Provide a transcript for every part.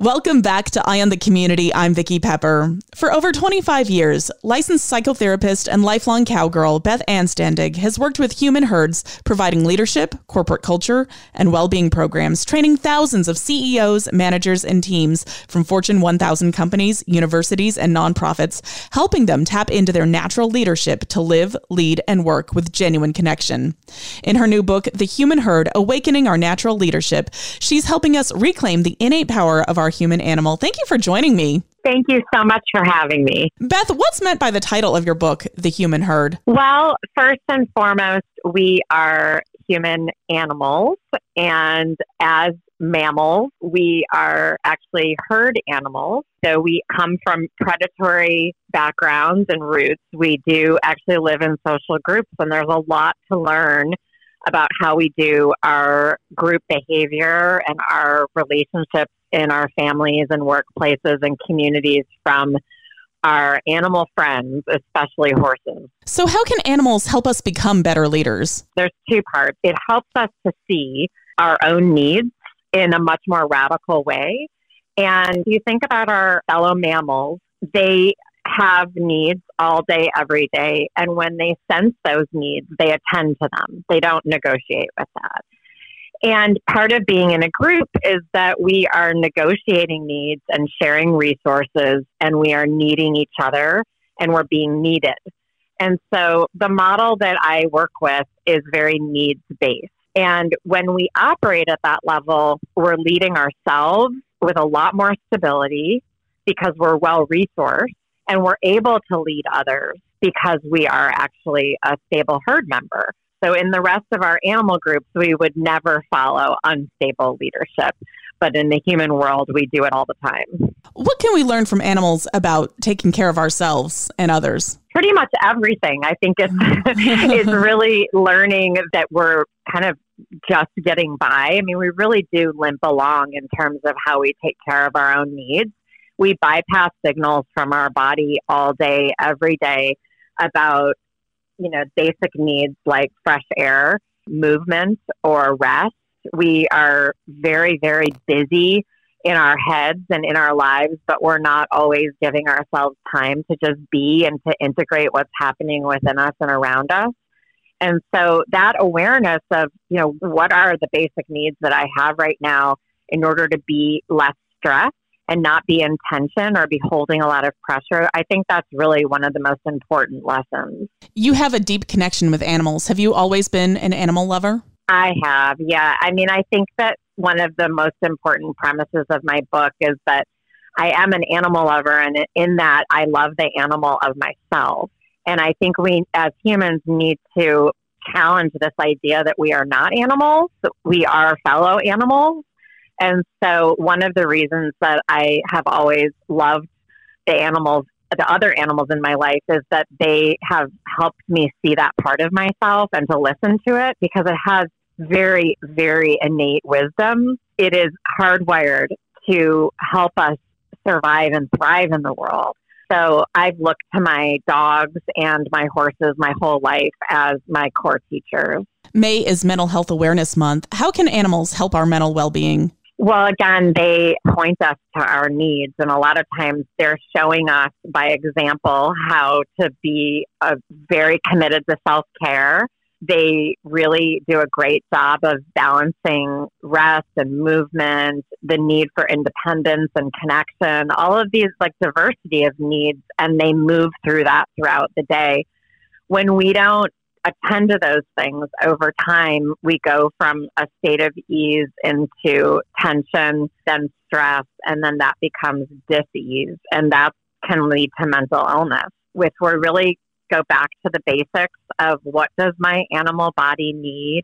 Welcome back to Eye on the Community. I'm Vicki Pepper. For over 25 years, licensed psychotherapist and lifelong cowgirl Beth Anstandig has worked with human herds, providing leadership, corporate culture, and well-being programs, training thousands of CEOs, managers, and teams from Fortune 1000 companies, universities, and nonprofits, helping them tap into their natural leadership to live, lead, and work with genuine connection. In her new book, The Human Herd: Awakening Our Natural Leadership, she's helping us reclaim the innate power of our human animal. Thank you for joining me. Thank you so much for having me. Beth, what's meant by the title of your book, The Human Herd? Well, first and foremost, we are human animals, and as mammals, we are actually herd animals. So we come from predatory backgrounds and roots. We do actually live in social groups, and there's a lot to learn about how we do our group behavior and our relationships in our families and workplaces and communities from our animal friends, especially horses. So, how can animals help us become better leaders? There's two parts. It helps us to see our own needs in a much more radical way. And you think about our fellow mammals, they have needs all day, every day. And when they sense those needs, they attend to them. They don't negotiate with that. And part of being in a group is that we are negotiating needs and sharing resources, and we are needing each other and we're being needed. And so the model that I work with is very needs based. And when we operate at that level, we're leading ourselves with a lot more stability because we're well resourced and we're able to lead others because we are actually a stable herd member. So in the rest of our animal groups, we would never follow unstable leadership. But in the human world, we do it all the time. What can we learn from animals about taking care of ourselves and others? Pretty much everything. I think it's, it's really learning that we're kind of just getting by. I mean, we really do limp along in terms of how we take care of our own needs. We bypass signals from our body all day, every day about you know, basic needs like fresh air, movement, or rest. We are very, very busy in our heads and in our lives, but we're not always giving ourselves time to just be and to integrate what's happening within us and around us. And so that awareness of, you know, what are the basic needs that I have right now in order to be less stressed and not be in tension or be holding a lot of pressure. I think that's really one of the most important lessons. You have a deep connection with animals. Have you always been an animal lover? I have, yeah. I mean, I think that one of the most important premises of my book is that I am an animal lover, and in that, I love the animal of myself. And I think we, as humans, need to challenge this idea that we are not animals, we are fellow animals, and so, one of the reasons that I have always loved the animals, the other animals in my life, is that they have helped me see that part of myself and to listen to it because it has very, very innate wisdom. It is hardwired to help us survive and thrive in the world. So I've looked to my dogs and my horses my whole life as my core teachers. May is Mental Health Awareness Month. How can animals help our mental well being? Well, again, they point us to our needs, and a lot of times they're showing us by example how to be a very committed to self care they really do a great job of balancing rest and movement, the need for independence and connection, all of these like diversity of needs, and they move through that throughout the day. When we don't attend to those things over time, we go from a state of ease into tension, then stress, and then that becomes dis-ease, and that can lead to mental illness. Which we're really go back to the basics of what does my animal body need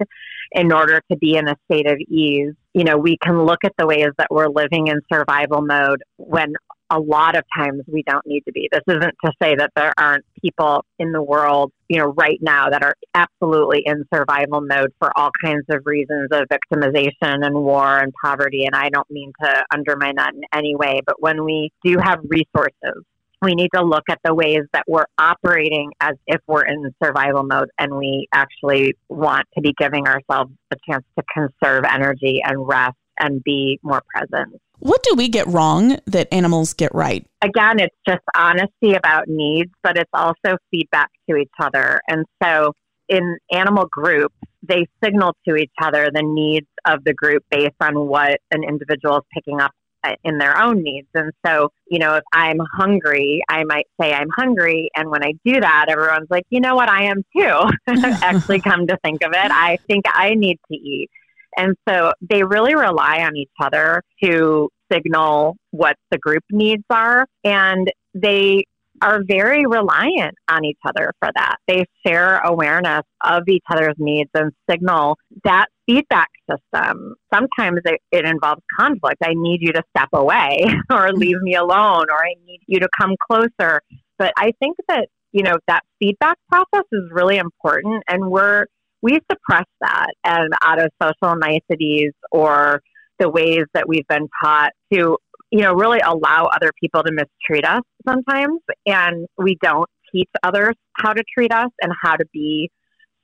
in order to be in a state of ease. You know, we can look at the ways that we're living in survival mode when a lot of times we don't need to be. This isn't to say that there aren't people in the world, you know, right now that are absolutely in survival mode for all kinds of reasons of victimization and war and poverty. And I don't mean to undermine that in any way. But when we do have resources we need to look at the ways that we're operating as if we're in survival mode and we actually want to be giving ourselves a chance to conserve energy and rest and be more present. What do we get wrong that animals get right? Again, it's just honesty about needs, but it's also feedback to each other. And so in animal groups, they signal to each other the needs of the group based on what an individual is picking up uh, in their own needs. And so, you know, if I'm hungry, I might say I'm hungry. And when I do that, everyone's like, you know what, I am too. Actually, come to think of it, I think I need to eat. And so they really rely on each other to signal what the group needs are. And they are very reliant on each other for that. They share awareness of each other's needs and signal that feedback system. Sometimes it, it involves conflict. I need you to step away or mm-hmm. leave me alone or I need you to come closer. But I think that, you know, that feedback process is really important and we're we suppress that and out of social niceties or the ways that we've been taught to you know, really allow other people to mistreat us sometimes. And we don't teach others how to treat us and how to be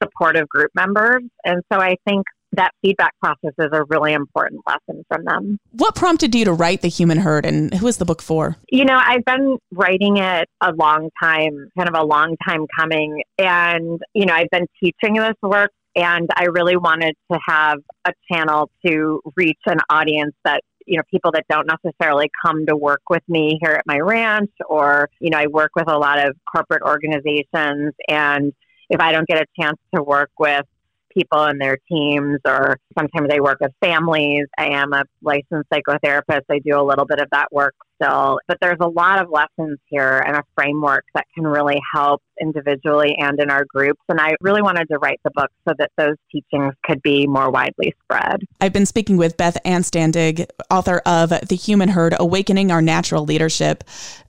supportive group members. And so I think that feedback process is a really important lesson from them. What prompted you to write The Human Herd and who is the book for? You know, I've been writing it a long time, kind of a long time coming. And, you know, I've been teaching this work and I really wanted to have a channel to reach an audience that you know, people that don't necessarily come to work with me here at my ranch, or, you know, I work with a lot of corporate organizations. And if I don't get a chance to work with people and their teams, or sometimes I work with families, I am a licensed psychotherapist. I do a little bit of that work still. But there's a lot of lessons here and a framework that can really help individually and in our groups. And I really wanted to write the book so that those teachings could be more widely spread. I've been speaking with Beth Anstandig, author of The Human Herd Awakening Our Natural Leadership.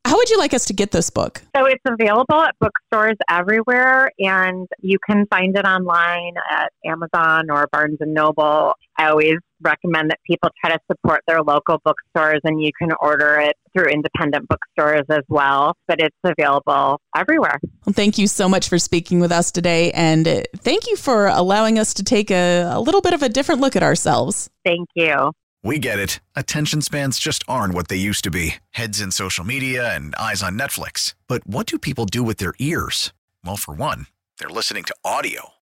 How would you like us to get this book? So it's available at bookstores everywhere, and you can find it online at Amazon or Barnes and Noble. I always recommend that people try to support their local bookstores and you can order it through independent bookstores as well, but it's available everywhere. Well, thank you so much for speaking with us today and uh, thank you for allowing us to take a, a little bit of a different look at ourselves. Thank you. We get it. Attention spans just aren't what they used to be heads in social media and eyes on Netflix. But what do people do with their ears? Well, for one, they're listening to audio.